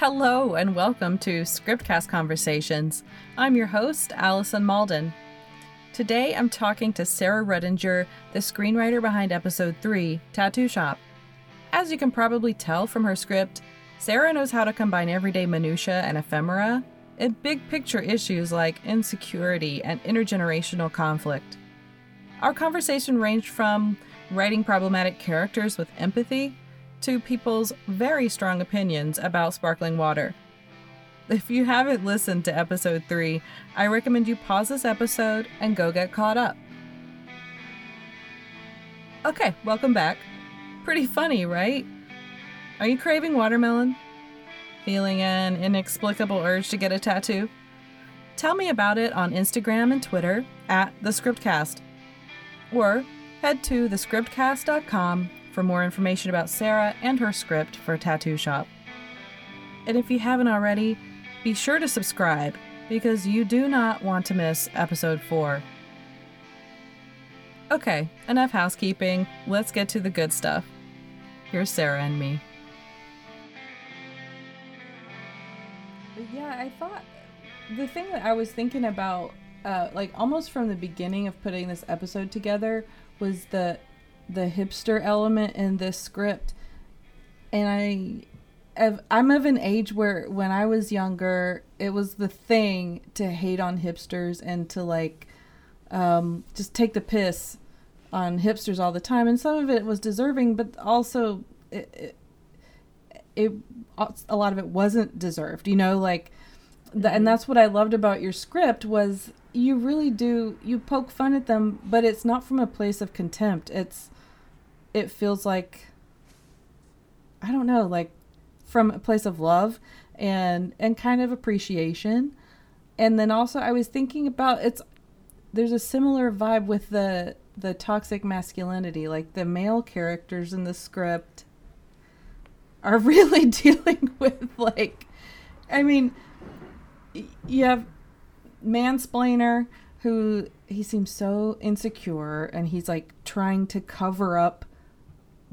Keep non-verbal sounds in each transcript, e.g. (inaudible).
Hello and welcome to Scriptcast Conversations. I'm your host, Allison Malden. Today I'm talking to Sarah Ruttinger, the screenwriter behind episode 3, Tattoo Shop. As you can probably tell from her script, Sarah knows how to combine everyday minutiae and ephemera and big picture issues like insecurity and intergenerational conflict. Our conversation ranged from writing problematic characters with empathy to people's very strong opinions about sparkling water. If you haven't listened to episode 3, I recommend you pause this episode and go get caught up. Okay, welcome back. Pretty funny, right? Are you craving watermelon? Feeling an inexplicable urge to get a tattoo? Tell me about it on Instagram and Twitter at the Scriptcast. Or head to thescriptcast.com for more information about Sarah and her script for Tattoo Shop. And if you haven't already, be sure to subscribe because you do not want to miss episode 4. Okay, enough housekeeping. Let's get to the good stuff. Here's Sarah and me. Yeah, I thought the thing that I was thinking about, uh, like almost from the beginning of putting this episode together, was the the hipster element in this script, and I, I'm of an age where when I was younger, it was the thing to hate on hipsters and to like, um, just take the piss on hipsters all the time, and some of it was deserving, but also it, it it a lot of it wasn't deserved you know like the, and that's what i loved about your script was you really do you poke fun at them but it's not from a place of contempt. It's it feels like i don't know like from a place of love and and kind of appreciation. And then also i was thinking about it's there's a similar vibe with the the toxic masculinity. Like the male characters in the script are (laughs) really dealing with like I mean you have mansplainer who he seems so insecure and he's like trying to cover up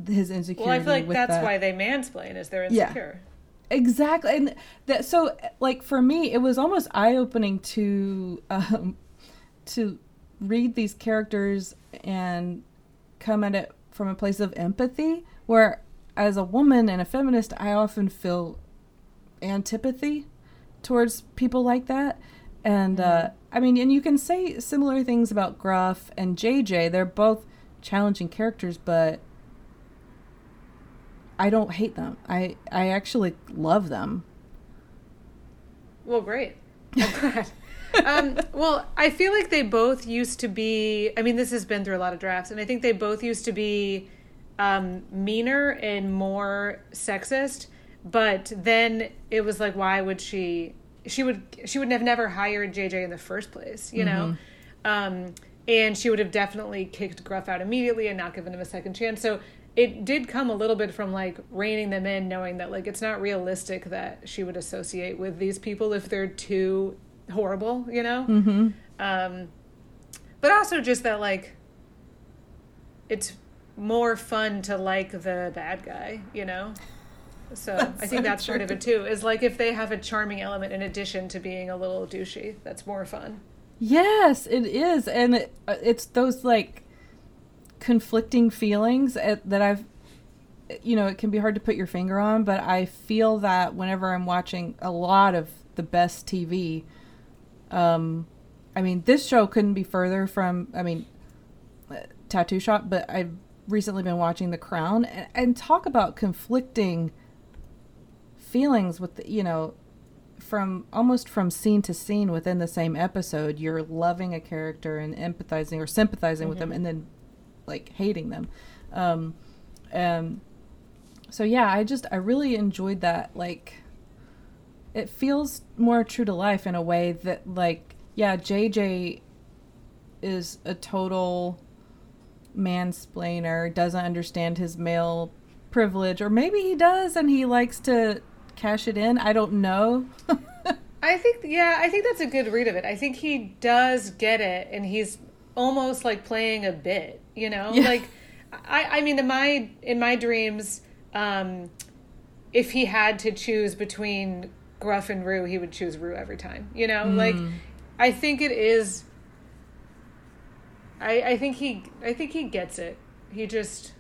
his insecurity. Well, I feel like that's why they mansplain is they're insecure. Yeah, exactly, and that so like for me, it was almost eye opening to um, to read these characters and come at it from a place of empathy, where as a woman and a feminist, I often feel antipathy towards people like that. And uh, mm-hmm. I mean, and you can say similar things about Gruff and JJ. They're both challenging characters, but I don't hate them. I I actually love them. Well, great. I'm glad. um, well, I feel like they both used to be. I mean, this has been through a lot of drafts, and I think they both used to be um, meaner and more sexist. But then it was like, why would she? She would she would have never hired JJ in the first place, you know. Mm-hmm. Um, and she would have definitely kicked Gruff out immediately and not given him a second chance. So it did come a little bit from like reining them in, knowing that like it's not realistic that she would associate with these people if they're too horrible, you know. Mm-hmm. Um, but also just that like it's more fun to like the bad guy, you know? So I think so that's true. part of it too. Is like if they have a charming element in addition to being a little douchey, that's more fun. Yes, it is, and it, uh, it's those like conflicting feelings that I've, you know, it can be hard to put your finger on, but I feel that whenever I'm watching a lot of the best TV, um, I mean, this show couldn't be further from. I mean, uh, Tattoo Shop, but I've recently been watching The Crown and, and talk about conflicting feelings with the, you know from almost from scene to scene within the same episode you're loving a character and empathizing or sympathizing mm-hmm. with them mm-hmm. and then like hating them um and so yeah i just i really enjoyed that like it feels more true to life in a way that like yeah jj is a total mansplainer, doesn't understand his male privilege, or maybe he does and he likes to cash it in. I don't know. (laughs) I think, yeah, I think that's a good read of it. I think he does get it, and he's almost like playing a bit, you know, yeah. like I, I mean, in my in my dreams, um, if he had to choose between Gruff and Rue, he would choose Rue every time. You know, mm. like I think it is. I I think he I think he gets it. He just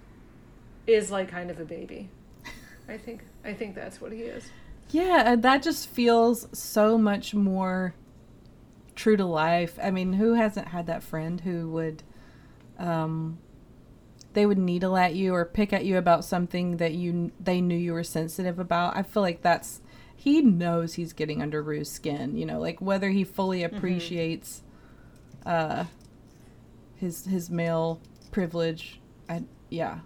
is like kind of a baby. I think I think that's what he is. Yeah, that just feels so much more true to life. I mean, who hasn't had that friend who would um they would needle at you or pick at you about something that you they knew you were sensitive about. I feel like that's he knows he's getting under Rue's skin, you know, like whether he fully mm-hmm. appreciates mm-hmm. uh his his male privilege. I yeah.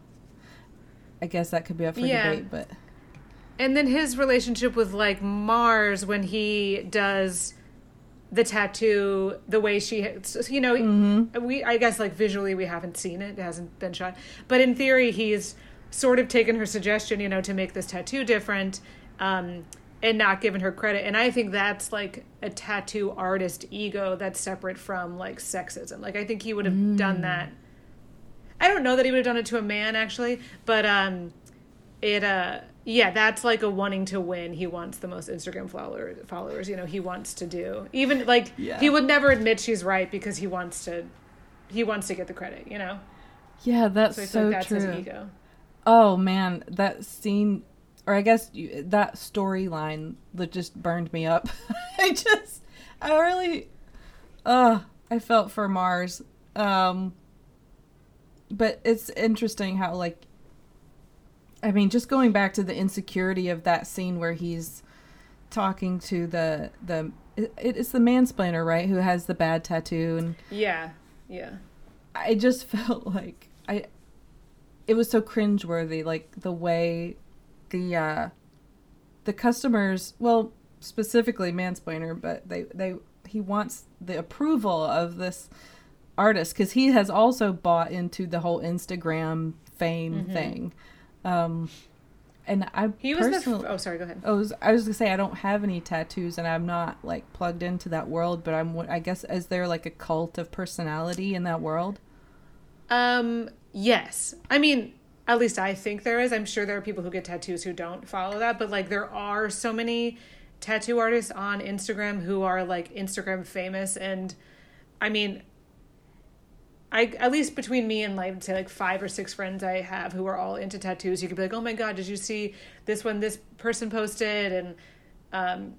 I guess that could be up for yeah. debate, but and then his relationship with like Mars when he does the tattoo the way she you know mm-hmm. we i guess like visually we haven't seen it it hasn't been shot but in theory he's sort of taken her suggestion you know to make this tattoo different um, and not given her credit and i think that's like a tattoo artist ego that's separate from like sexism like i think he would have mm. done that i don't know that he would have done it to a man actually but um it uh yeah, that's like a wanting to win. He wants the most Instagram followers. Followers, you know, he wants to do. Even like yeah. he would never admit she's right because he wants to. He wants to get the credit, you know. Yeah, that's so, so like that's true. His ego. Oh man, that scene, or I guess you, that storyline that just burned me up. (laughs) I just, I really, uh, I felt for Mars. Um, but it's interesting how like I mean, just going back to the insecurity of that scene where he's talking to the the it, it's the mansplainer, right, who has the bad tattoo and yeah, yeah. I just (laughs) felt like I it was so cringeworthy, like the way the uh the customers, well, specifically mansplainer, but they they he wants the approval of this artist because he has also bought into the whole Instagram fame mm-hmm. thing. Um, and I he was the f- oh sorry go ahead. I was I was gonna say I don't have any tattoos and I'm not like plugged into that world, but I'm I guess is there like a cult of personality in that world? Um. Yes. I mean, at least I think there is. I'm sure there are people who get tattoos who don't follow that, but like there are so many tattoo artists on Instagram who are like Instagram famous and I mean I at least between me and like say like five or six friends I have who are all into tattoos, you could be like, oh my god, did you see this one this person posted? And um,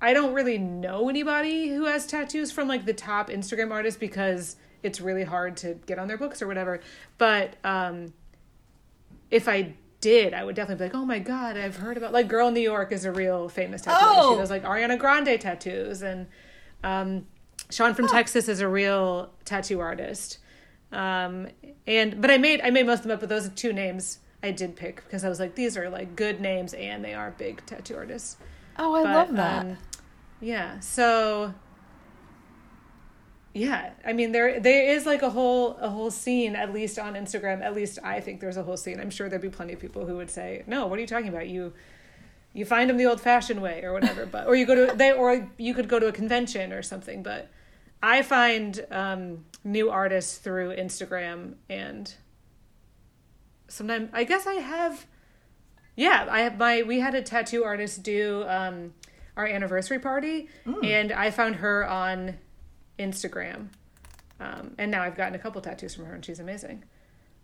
I don't really know anybody who has tattoos from like the top Instagram artists because it's really hard to get on their books or whatever. But um, if I did, I would definitely be like, oh my god, I've heard about like Girl in New York is a real famous tattoo. Oh. She does like Ariana Grande tattoos and. Um, Sean from Texas is a real tattoo artist. Um, and but I made I made most of them up, but those are two names I did pick because I was like, these are like good names and they are big tattoo artists. Oh, I but, love that. Um, yeah. So yeah, I mean there there is like a whole a whole scene at least on Instagram. At least I think there's a whole scene. I'm sure there'd be plenty of people who would say, "No, what are you talking about? You you find them the old-fashioned way or whatever." But or you go to they or you could go to a convention or something, but I find um, new artists through Instagram and sometimes I guess I have yeah, I have my we had a tattoo artist do um, our anniversary party mm. and I found her on Instagram. Um, and now I've gotten a couple tattoos from her and she's amazing.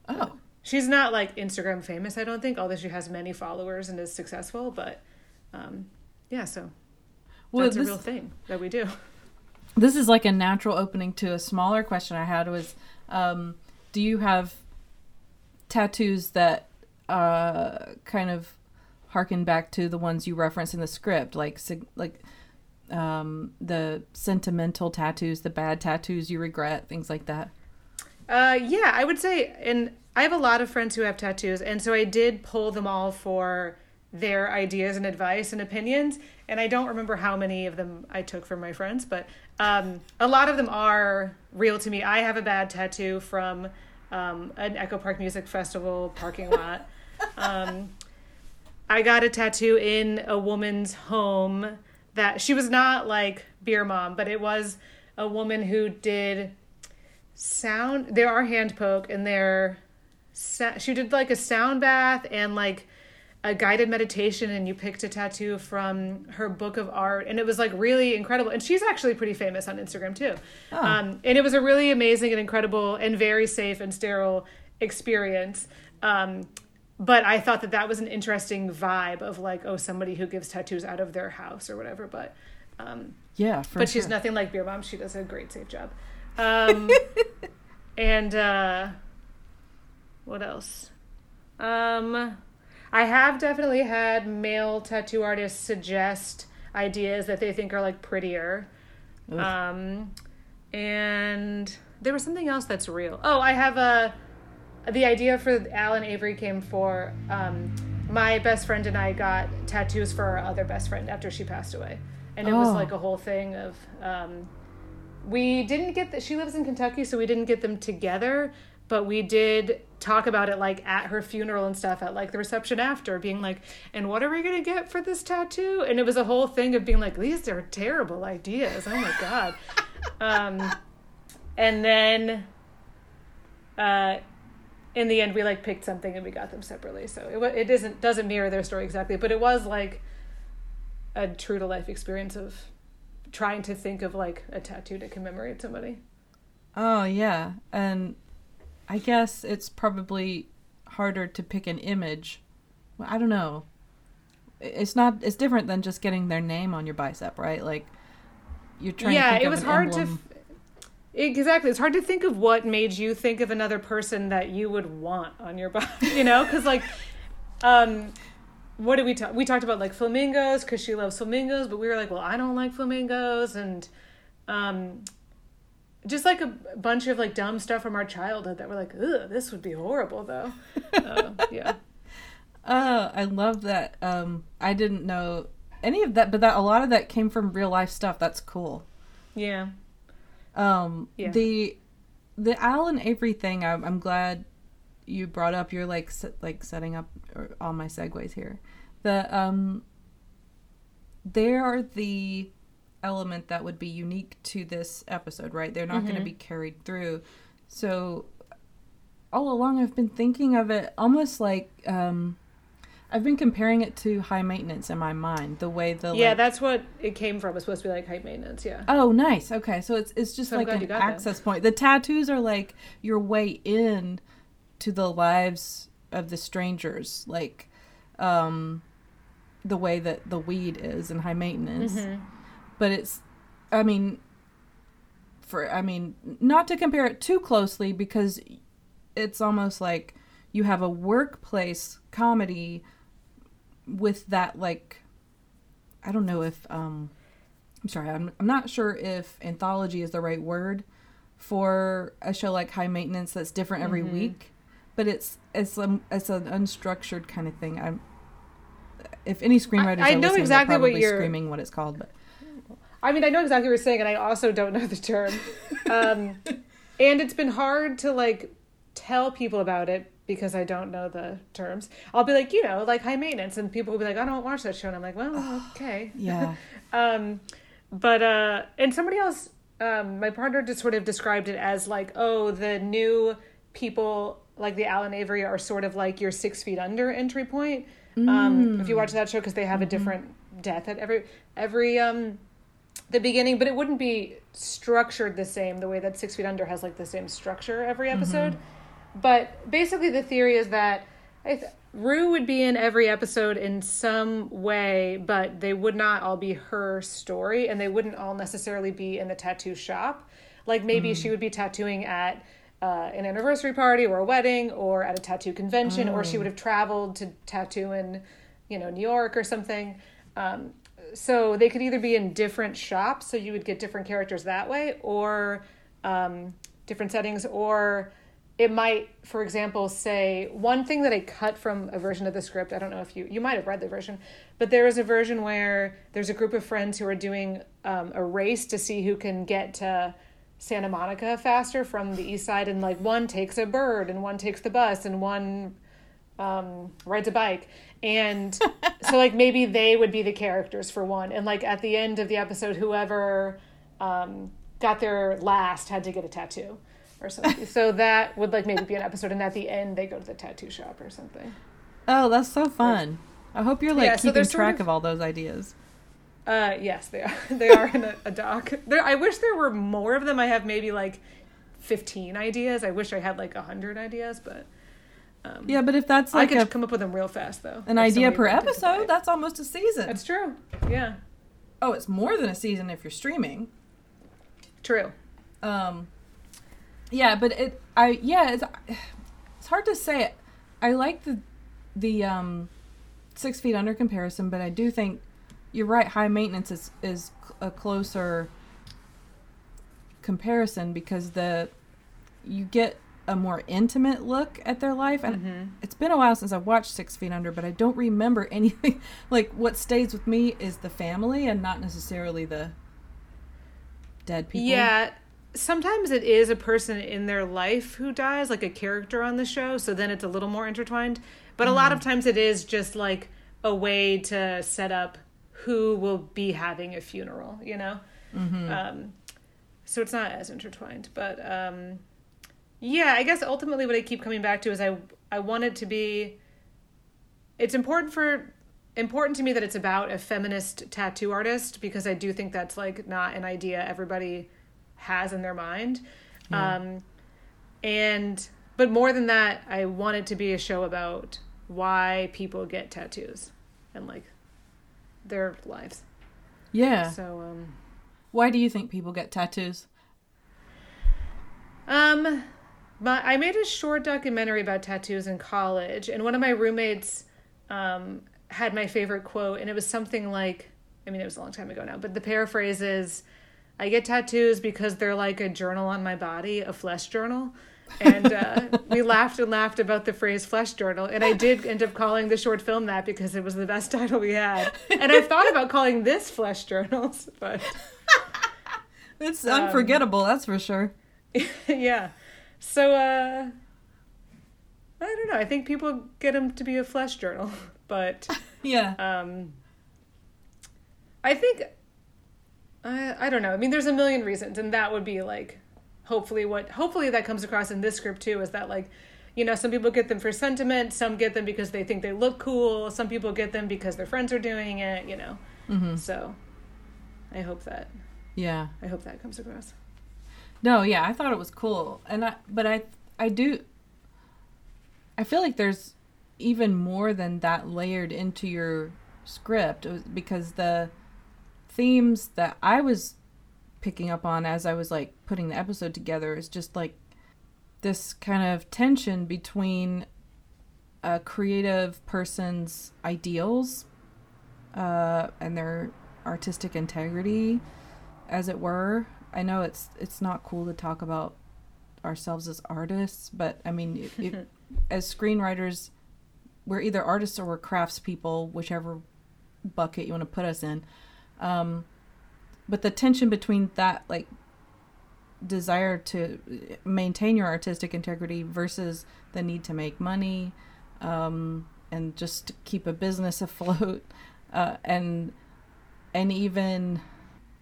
Oh. she's not like Instagram famous, I don't think, although she has many followers and is successful, but um, yeah, so well, that's this, a real thing that we do this is like a natural opening to a smaller question I had was um, do you have tattoos that uh, kind of harken back to the ones you reference in the script? Like like um, the sentimental tattoos the bad tattoos you regret things like that? Uh, yeah i would say and i have a lot of friends who have tattoos and so i did pull them all for their ideas and advice and opinions and i don't remember how many of them i took from my friends but um, a lot of them are real to me. I have a bad tattoo from um, an Echo Park Music Festival parking lot. (laughs) um, I got a tattoo in a woman's home that she was not like beer mom, but it was a woman who did sound. There are hand poke and there. She did like a sound bath and like a guided meditation and you picked a tattoo from her book of art and it was like really incredible. And she's actually pretty famous on instagram too. Oh. um, and it was a really amazing and incredible and very safe and sterile experience. Um, but i thought that that was an interesting vibe of like oh somebody who gives tattoos out of their house or whatever. But um, yeah but she's nothing like beer mom. She does a great safe job. (laughs) Um, and uh, what else? Um I have definitely had male tattoo artists suggest ideas that they think are like prettier. Um, and there was something else that's real. Oh, I have a the idea for Alan Avery came for um, my best friend and I got tattoos for our other best friend after she passed away, and it oh. was like a whole thing of. Um, we didn't get that. She lives in Kentucky, so we didn't get them together but we did talk about it like at her funeral and stuff at like the reception after being like and what are we going to get for this tattoo? And it was a whole thing of being like these are terrible ideas. Oh my god. (laughs) Um and then uh in the end we like picked something and we got them separately. So it, it isn't doesn't mirror their story exactly but it was like a true to life experience of trying to think of like a tattoo to commemorate somebody. Oh yeah. And I guess it's probably harder to pick an image. Well, I don't know. It's not. It's different than just getting their name on your bicep, right? Like you're trying. Yeah, it was hard emblem. to. Exactly. It's hard to think of what made you think of another person that you would want on your body, (laughs) you know? Because, like, um, what did we talk? We talked about like flamingos because she loves flamingos, but we were like, well, I don't like flamingos. And um, just like a bunch of like dumb stuff from our childhood that we're like, ugh, this would be horrible though. uh, (laughs) yeah. Uh, I love that. Um, I didn't know any of that, but that a lot of that came from real life stuff. That's cool. Yeah. Um, yeah. the the Alan Avery thing. I'm, I'm glad you brought up. You're like like setting up all my segues here. The um, there are the element that would be unique to this episode, right? They're not mm-hmm. going to be carried through. So all along I've been thinking of it almost like um I've been comparing it to high maintenance in my mind. The way the yeah, like, that's what it came from. It's supposed to be like high maintenance. Yeah. Oh, nice. Okay, so it's it's just so like an access that. point. The tattoos are like your way in to the lives of the strangers, like um, the way that the weed is in high maintenance. Mm-hmm but it's i mean for i mean not to compare it too closely because it's almost like you have a workplace comedy with that like i don't know if um i'm sorry i'm, I'm not sure if anthology is the right word for a show like high maintenance that's different every mm-hmm. week but it's it's um, it's an unstructured kind of thing i'm if any screenwriters I, I know exactly what you're screaming what it's called but I mean, I know exactly what you're saying, and I also don't know the term. Um, (laughs) and it's been hard to like tell people about it because I don't know the terms. I'll be like, you know, like high maintenance, and people will be like, I don't watch that show, and I'm like, well, okay, yeah. (laughs) um, but uh, and somebody else, um, my partner just sort of described it as like, oh, the new people like the Alan Avery are sort of like your Six Feet Under entry point. Mm. Um, if you watch that show, because they have mm-hmm. a different death at every every um the beginning, but it wouldn't be structured the same the way that Six Feet Under has like the same structure every mm-hmm. episode. Mm-hmm. But basically, the theory is that I th- Rue would be in every episode in some way, but they would not all be her story, and they wouldn't all necessarily be in the tattoo shop. Like maybe mm. she would be tattooing at uh, an anniversary party or a wedding or at a tattoo convention, oh. or she oh. would have traveled to tattoo in, you know, New York or something. Um, so they could either be in different shops, so you would get different characters that way, or um, different settings, or it might, for example, say one thing that I cut from a version of the script. I don't know if you you might have read the version, but there is a version where there's a group of friends who are doing um, a race to see who can get to Santa Monica faster from the east side, and like one takes a bird, and one takes the bus, and one um, rides a bike, and (laughs) so like maybe they would be the characters for one and like at the end of the episode whoever um, got there last had to get a tattoo or something (laughs) so that would like maybe be an episode and at the end they go to the tattoo shop or something oh that's so fun I hope you're like Yeah, keeping sort track of- of all those ideas. Uh, yes, they are. (laughs) They are in a, a doc. There, I wish there were more of them. I have maybe like fifteen ideas. I wish I had like hundred ideas, but um, Yeah, but if that's like I could a, come up with them real fast though. an idea per wanted to buy episode, that's almost a season. That's true. Yeah, oh, it's more than a season if you're streaming. true. Um, yeah, but it, I, yeah, it's, it's hard to say. I like the, the um, six feet under comparison, but I do think you're right. High maintenance is is a closer comparison because the you get a more intimate look at their life and Mm-hmm. it's been a while since I've watched six feet under but i don't remember (laughs) anything like what stays with me is the family and not necessarily the dead people Yeah. Sometimes it is a person in their life who dies, like a character on the show, so then it's a little more intertwined. But a lot of times it is just like a way to set up who will be having a funeral, you know? Um, so it's not as intertwined. But um, yeah, I guess ultimately what I keep coming back to is I, I want it to be. It's important for important to me that it's about a feminist tattoo artist because I do think that's like not an idea everybody has in their mind. Um, and but more than that, I want it to be a show about why people get tattoos and like their lives. yeah So um why do you think people get tattoos Um, my, I made a short documentary about tattoos in college, and one of my roommates um, had my favorite quote, and it was something like, I mean, it was a long time ago now, but the paraphrase is, "I get tattoos because they're like a journal on my body, a flesh journal." And uh, (laughs) we laughed and laughed about the phrase flesh journal. And I did end up calling the short film that because it was the best (laughs) title we had. And I've thought about calling this flesh journals, but (laughs) it's Um, unforgettable that's for sure yeah. So, uh, I don't know. I think people get them to be a flesh journal, (laughs) but (laughs) yeah um, I think I I don't know. I mean, there's a million reasons, and that would be like hopefully what hopefully that comes across in this script too is that like you know some people get them for sentiment, some get them because they think they look cool, some people get them because their friends are doing it. You know, hmm so I hope that yeah I hope that comes across. No, yeah, I thought it was cool, and I but I I do. I feel like there's even more than that layered into your script because the themes that I was picking up on as I was like putting the episode together is just like this kind of tension between a creative person's ideals uh, and their artistic integrity, as it were. I know it's it's not cool to talk about ourselves as artists, but I mean, if, if, (laughs) as screenwriters, we're either artists or we're craftspeople, whichever bucket you want to put us in. Um, but the tension between that, like, desire to maintain your artistic integrity versus the need to make money, um, and just keep a business (laughs) afloat, uh, and and even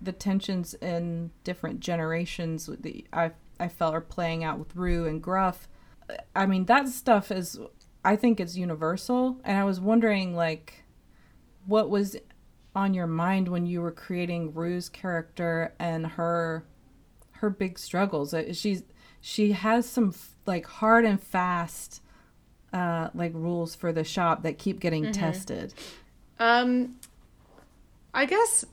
the tensions in different generations the I I felt are playing out with Rue and Gruff. I mean that stuff is I think it's universal and I was wondering like what was on your mind when you were creating Rue's character and her her big struggles. Uh, She's she has some f- like hard and fast uh like rules for the shop that keep getting tested. Um, I guess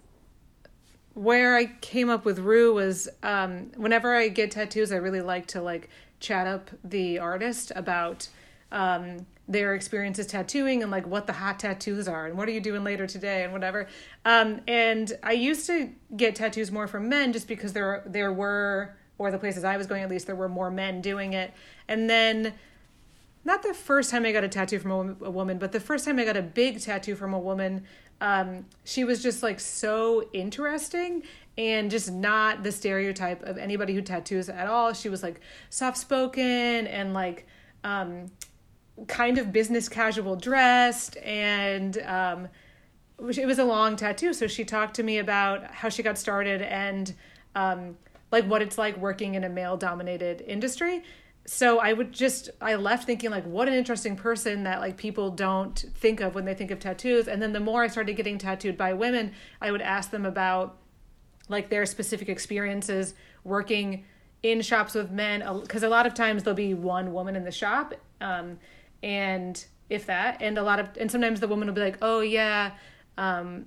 where I came up with Rue was um, whenever I get tattoos, I really like to like chat up the artist about um, their experiences tattooing and like what the hot tattoos are and what are you doing later today and whatever. Um, and I used to get tattoos more from men just because there there were or the places I was going at least there were more men doing it. And then not the first time I got a tattoo from a, wom- a woman, but the first time I got a big tattoo from a woman, um, she was just like so interesting and just not the stereotype of anybody who tattoos at all. She was like soft spoken and like um, kind of business casual dressed and um, it was a long tattoo. So she talked to me about how she got started and um, like what it's like working in a male dominated industry. So I would just I left thinking like what an interesting person that like people don't think of when they think of tattoos. And then the more I started getting tattooed by women I would ask them about like their specific experiences working in shops with men. Because a lot of times there'll be one woman in the shop um, and if that and a lot of and sometimes the woman will be like oh yeah um,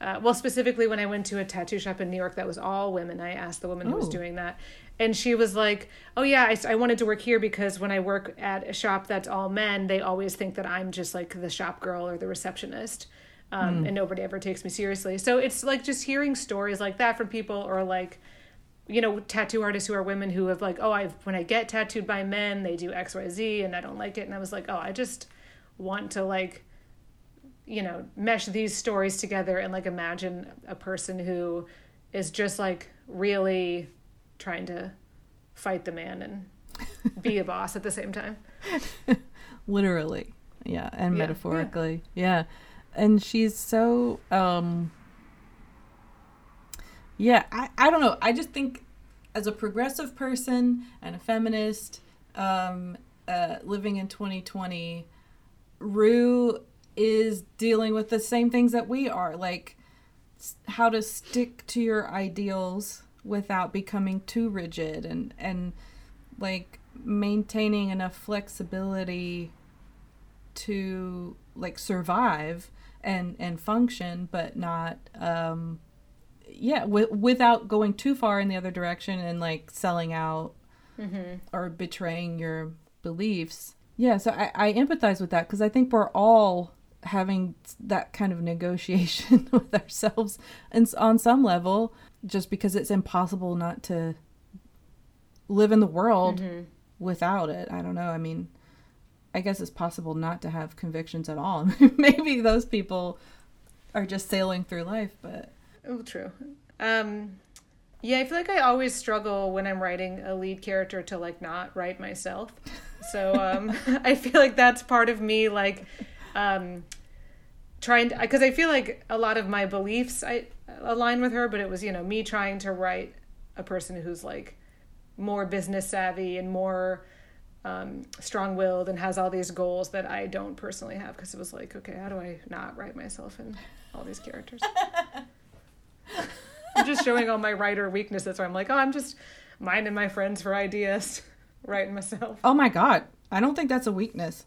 uh, well specifically when i went to a tattoo shop in new york that was all women i asked the woman who was Oh. doing that and she was like oh yeah I, I wanted to work here because when i work at a shop that's all men they always think that i'm just like the shop girl or the receptionist um, and nobody ever takes me seriously. So it's like just hearing stories like that from people or like you know tattoo artists who are women who have like oh i when i get tattooed by men they do xyz and i don't like it. And i was like oh i just want to like you know mesh these stories together and like imagine a person who is just like really trying to fight the man and (laughs) be a boss at the same time. (laughs) Literally. Yeah and Yeah, metaphorically. Yeah. and she's so um yeah I, I don't know. I just think as a progressive person and a feminist um uh living in 2020 rue is dealing with the same things that we are like how to stick to your ideals without becoming too rigid and and like maintaining enough flexibility to like survive and and function but not um yeah w- without going too far in the other direction and like selling out or betraying your beliefs. Yeah so i, I empathize with that because i think we're all having that kind of negotiation (laughs) with ourselves and on some level just because it's impossible not to live in the world without it i don't know i mean I guess it's possible not to have convictions at all. (laughs) Maybe those people are just sailing through life, but Oh, true. Um, yeah, I feel like I always struggle when I'm writing a lead character to like not write myself. So um, (laughs) (laughs) I feel like that's part of me, like um, trying to, because I feel like a lot of my beliefs I align with her, but it was you know me trying to write a person who's like more business savvy and more um, strong-willed and has all these goals that I don't personally have because it was like, okay, how do I not write myself in all these characters? I'm just showing all my writer weaknesses. Where I'm like, oh, I'm just minding my friends for ideas, (laughs) writing myself. oh my god, I don't think that's a weakness.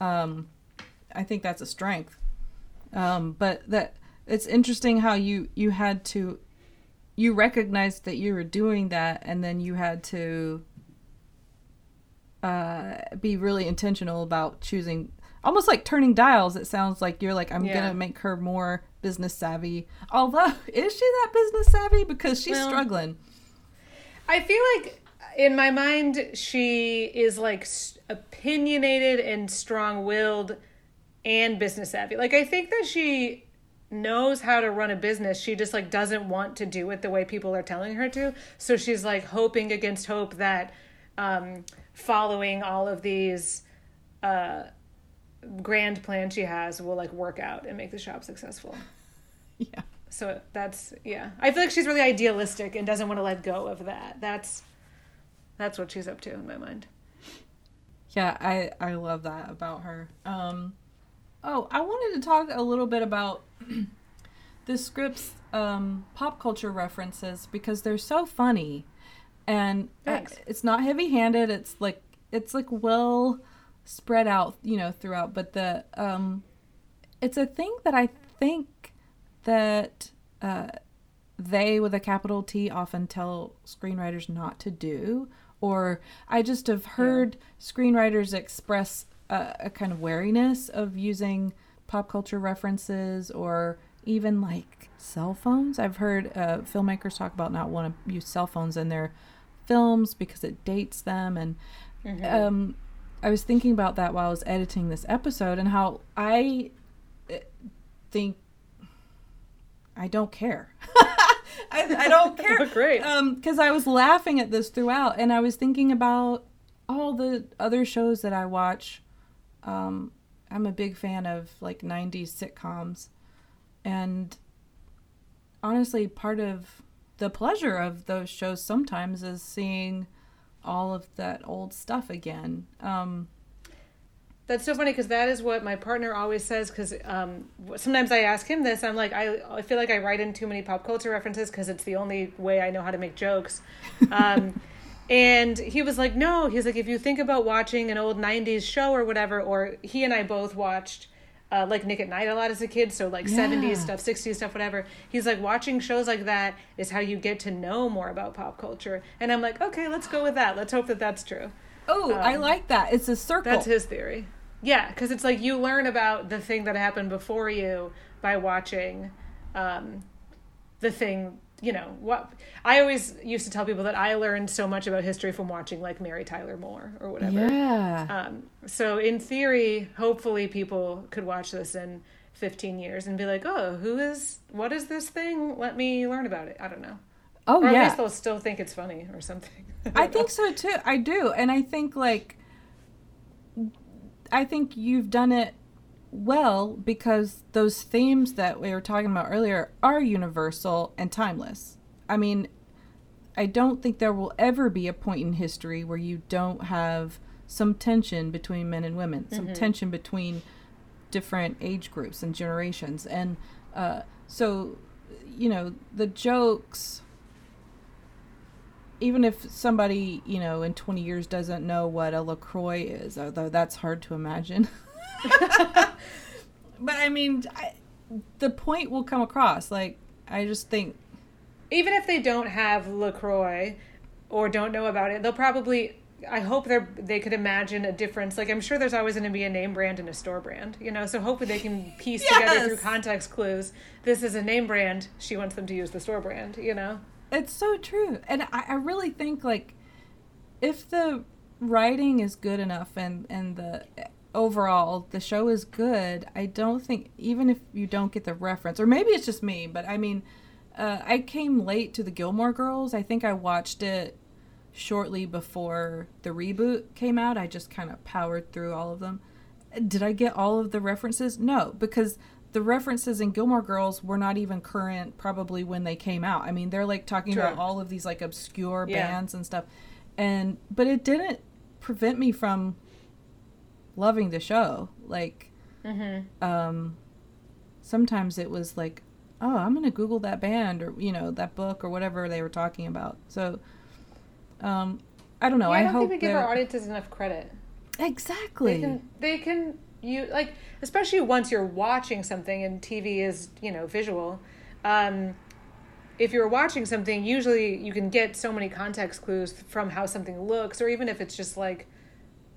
Um, I think that's a strength. Um, but that it's interesting how you you had to you recognized that you were doing that, and then you had to uh, be really intentional about choosing almost like turning dials it sounds like you're like i'm Yeah. gonna make her more business savvy although (laughs) is she that business savvy because she's Well- struggling I feel like in my mind, she is like opinionated and strong willed and business savvy. Like, I think that she knows how to run a business. She just like doesn't want to do it the way people are telling her to. So she's like hoping against hope that um, following all of these uh, grand plans she has will like work out and make the shop successful. (laughs) yeah So that's yeah. I feel like she's really idealistic and doesn't want to let go of that. That's that's what she's up to in my mind. Yeah, I I love that about her. Um, oh, I wanted to talk a little bit about (clears throat) the script's um, pop culture references because they're so funny, and Thanks. it's not heavy-handed. It's like it's like well spread out, you know, throughout. But the um, it's a thing that I think that uh, they with a capital T often tell screenwriters not to do. Or I just have heard screenwriters express a, a kind of wariness of using pop culture references or even like cell phones. I've heard uh, filmmakers talk about not want to use cell phones in their films because it dates them. And um, I was thinking about that while I was editing this episode and how I uh, think I don't care. (laughs) I, I don't (laughs) care. Great. Um, because I was laughing at this throughout, and I was thinking about all the other shows that I watch. Um, I'm a big fan of like '90s sitcoms, and honestly, part of the pleasure of those shows sometimes is seeing all of that old stuff again. Um, That's so funny because that is what my partner always says. Because um, sometimes I ask him this. I'm like, I, I feel like I write in too many pop culture references because it's the only way I know how to make jokes. Um, (laughs) and he was like, no. He's like, if you think about watching an old '90s show or whatever, or he and I both watched. Uh, like Nick at Nite a lot as a kid, so like Yeah. 70s stuff, 60s stuff, whatever. He's like, watching shows like that is how you get to know more about pop culture. And I'm like, okay, let's go with that. Let's hope that that's true. oh, I Um, like that. It's a circle. That's his theory. Yeah, because it's like you learn about the thing that happened before you by watching um, the thing. You know what? I always used to tell people that I learned so much about history from watching like Mary Tyler Moore or whatever. Yeah. Um, so in theory, hopefully people could watch this in 15 years and be like, "Oh, who is? What is this thing? Let me learn about it." I don't know. oh or at least they'll still think it's funny or something. I don't think so too. I do. And I think like I think you've done it well because those themes that we were talking about earlier are universal and timeless. I mean, I don't think there will ever be a point in history where you don't have some tension between men and women, some tension between different age groups and generations. And uh, so, you know, the jokes even if somebody you know in 20 years doesn't know what a lacroix is although that's hard to imagine (laughs) (laughs) but i mean I, the point will come across like i just think even if they don't have Lacroix or don't know about it, they'll probably. I hope they they could imagine a difference. Like I'm sure there's always going to be a name brand and a store brand, you know. So hopefully they can piece (laughs) together through context clues. This is a name brand. She wants them to use the store brand, you know. it's so true and i, I really think like if the writing is good enough and and the overall the show is good. I don't think even if you don't get the reference or maybe it's just me but i mean uh, i came late to the gilmore girls. I think i watched it shortly before the reboot came out. I just kind of powered through all of them. Did i get all of the references? No because the references in gilmore girls were not even current probably when they came out. I mean they're like talking True. about all of these like obscure Yeah. bands and stuff. And but it didn't prevent me from loving the show like Mm-hmm. um sometimes it was like oh i'm gonna google that band or you know that book or whatever they were talking about so um i don't know yeah, i, I don't hope think we give our they're- audiences enough credit. exactly They can they can you like especially once you're watching something and TV is you know visual. Um, if you're watching something, usually you can get so many context clues from how something looks, or even if it's just like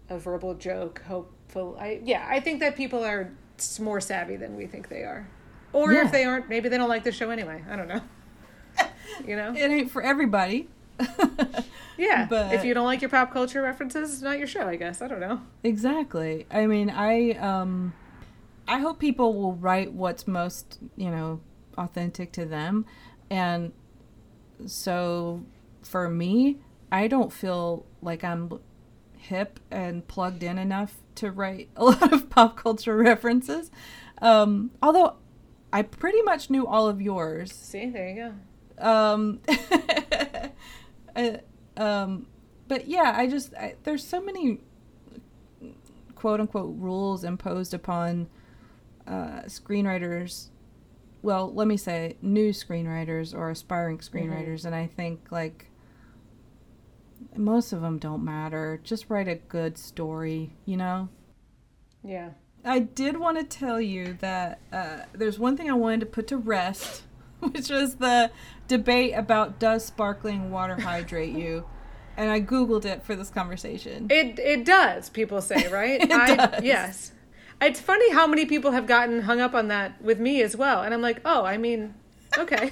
a verbal joke. Hopeful, I yeah, I think that people are more savvy than we think they are, or Yeah. if they aren't, maybe they don't like the show anyway. I don't know. (laughs) you know, it ain't for everybody (laughs) yeah. but- if you don't like your pop culture references, it's not your show. I guess I don't know. Exactly. I mean, I um I hope people will write what's most, you know, authentic to them. And so for me, I don't feel like I'm hip and plugged in enough to write a (laughs) lot of pop culture references. Um although I pretty much knew all of yours. See, there you go. Um, (laughs) uh, um, but yeah, I just I, there's so many quote unquote rules imposed upon uh, screenwriters. Well, let me say new screenwriters or aspiring screenwriters, and I think like most of them don't matter. Just write a good story, you know. Yeah. I did want to tell you that uh, there's one thing I wanted to put to rest, (laughs) which was the debate about does sparkling water (laughs) hydrate you, and I googled it for this conversation. It it does, people say, (laughs) right? It I does. yes. It's funny how many people have gotten hung up on that with me as well. And I'm like, "Oh, I mean, okay."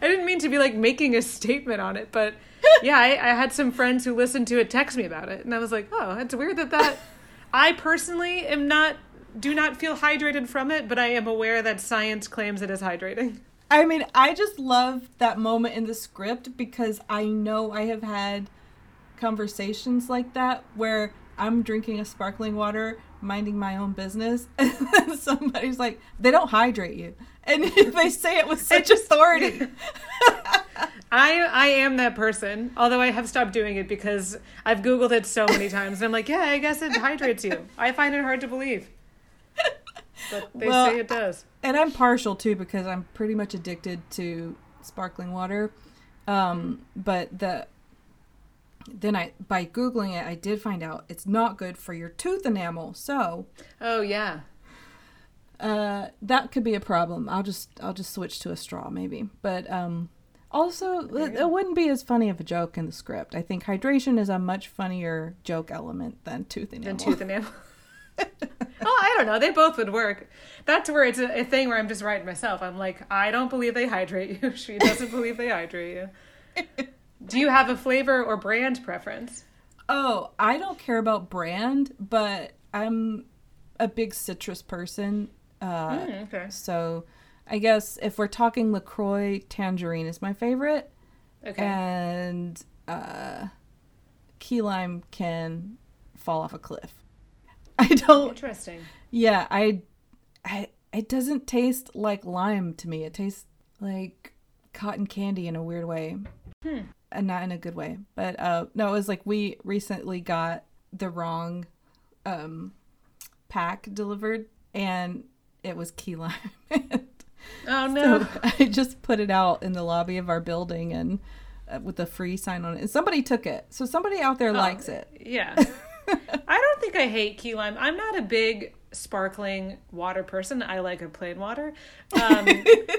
I didn't mean to be like making a statement on it, but yeah, I, I had some friends who listened to it text me about it, and I was like, "Oh, it's weird that that." (laughs) I personally am not do not feel hydrated from it, but I am aware that science claims it is hydrating. I mean, I just love that moment in the script because I know I have had conversations like that where I'm drinking a sparkling water, minding my own business, (laughs) and then somebody's like, they don't hydrate you. And (laughs) they say it with such just- authority. I I am that person. Although I have stopped doing it because I've googled it so many times. And I'm like, yeah, I guess it hydrates you. I find it hard to believe, but they Well, say it does. and I'm partial too because I'm pretty much addicted to sparkling water. Um, but the then I by googling it, I did find out it's not good for your tooth enamel. So Oh yeah. uh, that could be a problem. I'll just I'll just switch to a straw maybe. But um, also it, wouldn't be as funny of a joke in the script. I think hydration is a much funnier joke element than tooth enamel. Than tooth enamel. (laughs) oh, I don't know. They both would work. That's where it's a, a thing where I'm just writing myself. I'm like, I don't believe they hydrate you. (laughs) She doesn't believe they hydrate you. (laughs) Do you have a flavor or brand preference? Oh, I don't care about brand, but I'm a big citrus person. Uh, Mm, okay. So I guess if we're talking LaCroix, tangerine is my favorite. Okay. And uh, key lime can fall off a cliff. (laughs) I don't. Interesting. Yeah, I, I. It doesn't taste like lime to me. It tastes like cotton candy in a weird way, Hmm. and not in a good way. But uh, no, it was like we recently got the wrong um, pack delivered, and it was key lime. (laughs) (laughs) Oh no. So (laughs) I just put it out in the lobby of our building and uh, with a free sign on it. And somebody took it. So somebody out there likes it. Yeah. (laughs) I don't think I hate key lime. I'm not a big sparkling water person. I like a plain water. Um,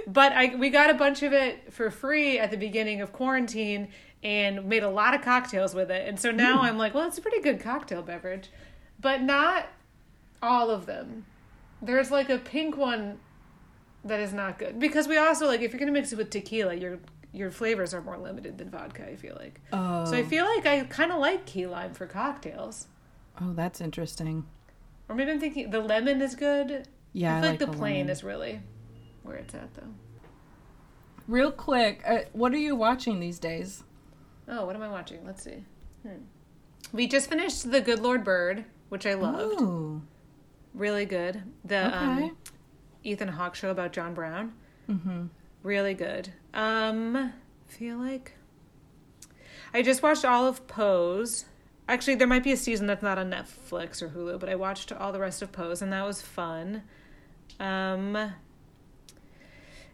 but I we got a bunch of it for free at the beginning of quarantine and made a lot of cocktails with it. And so now I'm like, well, it's a pretty good cocktail beverage, but not all of them. There's like a pink one that is not good because we also like if you're gonna mix it with tequila, your your flavors are more limited than vodka. I feel like. Oh, So I feel like I kind of like key lime for cocktails. oh, that's interesting. Or maybe I'm thinking the lemon is good. Yeah, I I like like, the, the plain lemon. is really where it's at though. Real quick, uh, what are you watching these days? Oh, what am I watching? Let's see. Hmm. We just finished The Good Lord Bird, which I loved. Oh, Really good. The okay. um, Ethan Hawke show about John Brown. mm-hmm. Really good. Um, feel like I just watched all of Pose. Actually, there might be a season that's not on Netflix or Hulu, but I watched all the rest of Pose, and that was fun. Um,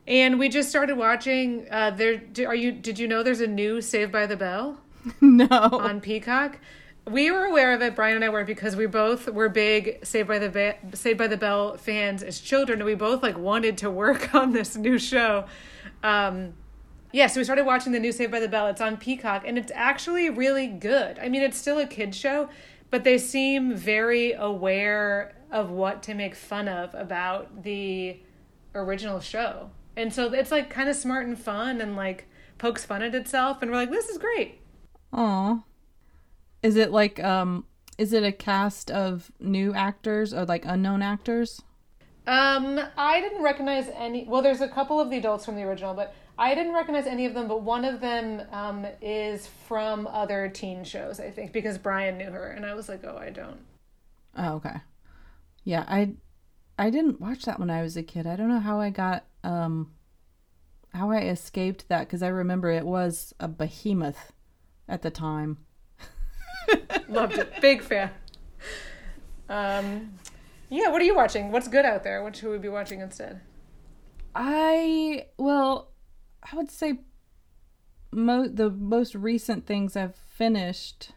and we just started watching. Uh, there, do- are you? Did you know there's a new Saved by the Bell (laughs) no. on Peacock? We were aware of it, Brian and I were, because we both were big Saved by the Be- Saved by the Bell fans as children, and we both like wanted to work (laughs) on this new show. Um, yeah, so we started watching the new Saved by the Bell. It's on Peacock, and it's actually really good. I mean, it's still a kid show, but they seem very aware of what to make fun of about the original show, and so it's like kind of smart and fun, and like pokes fun at itself, and we're like, this is great. Aw. Is it like um? Is it a cast of new actors or like unknown actors? Um, I didn't recognize any. Well, there's a couple of the adults from the original, but I didn't recognize any of them. But one of them um, is from other teen shows, I think, because Brian knew her, and I was like, oh, I don't. Oh, okay. Yeah, I I didn't watch that when I was a kid. I don't know how I got um how I escaped that cuz I remember it was a behemoth at the time. (laughs) Loved it. Big fan. Um, yeah. What are you watching? What's good out there? What should we be watching instead? I well, I would say mo- the most recent things I've finished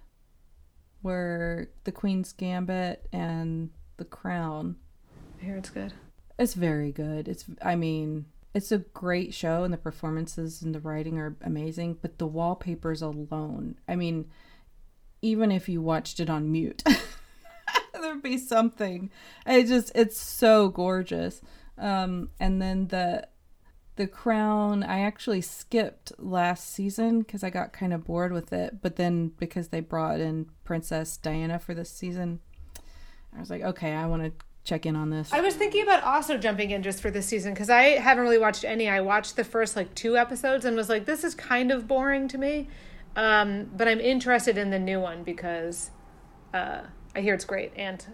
were The Queen's Gambit and The Crown. I hear it's good. It's very good. It's I mean, it's a great show and the performances and the writing are amazing, but the wallpapers alone. I mean, even if you watched it on mute, (laughs) there'd be something. It just it's so gorgeous. Um and then the the Crown, I actually skipped last season because I got kind of bored with it. But then because they brought in Princess Diana for this season, I was like, okay, I want to check in on this. I was thinking about also jumping in just for this season because I haven't really watched any. I watched the first like two episodes and was like, this is kind of boring to me. Um, but I'm interested in the new one because uh, I hear it's great and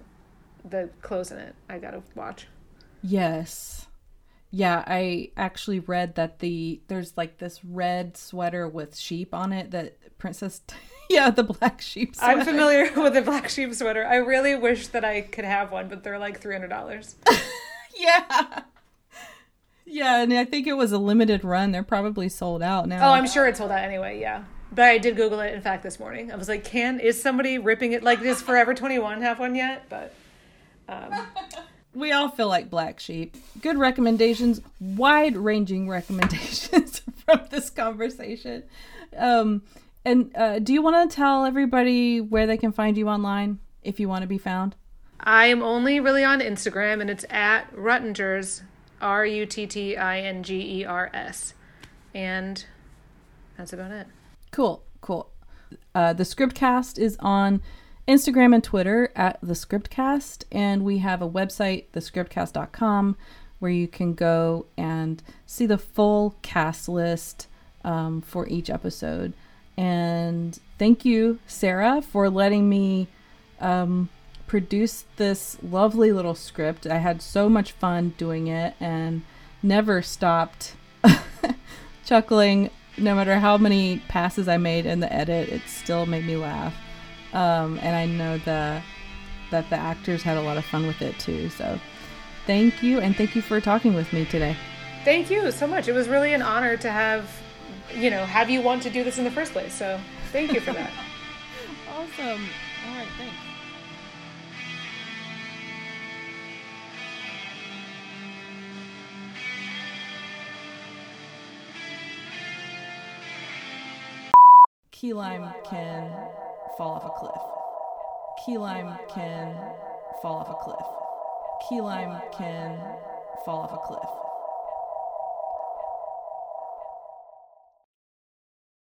the clothes in it I gotta watch. Yes. Yeah, I actually read that the there's like this red sweater with sheep on it that Princess (laughs) Yeah, the black sheep sweater. I'm familiar (laughs) with the black sheep sweater. I really wish that I could have one, but they're like $300. (laughs) yeah. Yeah, and I think it was a limited run. They're probably sold out now. Oh, I'm sure it's sold out anyway, yeah. But I did Google it, in fact, this morning. I was like, can, is somebody ripping it? Like, does Forever 21 have one yet? But, um, (laughs) we all feel like black sheep. Good recommendations, wide ranging (laughs) recommendations (laughs) from this conversation. Um, and uh, do you want to tell everybody where they can find you online if you want to be found? I am only really on Instagram, and it's at Ruttingers, R U T T I N G E R S. And that's about it. Cool, cool. Uh, the Scriptcast is on Instagram and Twitter at the Scriptcast, and we have a website, thescriptcast.com, where you can go and see the full cast list um, for each episode. And thank you, Sarah, for letting me um, produce this lovely little script. I had so much fun doing it and never stopped (laughs) chuckling no matter how many passes I made in the edit, it still made me laugh. Um, and I know the that the actors had a lot of fun with it too. So thank you, and thank you for talking with me today. Thank you so much. It was really an honor to have you know have you want to do this in the first place. So thank you for that. (laughs) awesome. All right. Thanks. Key lime can fall off a cliff. Key lime can fall off a cliff. Key lime can fall off a cliff.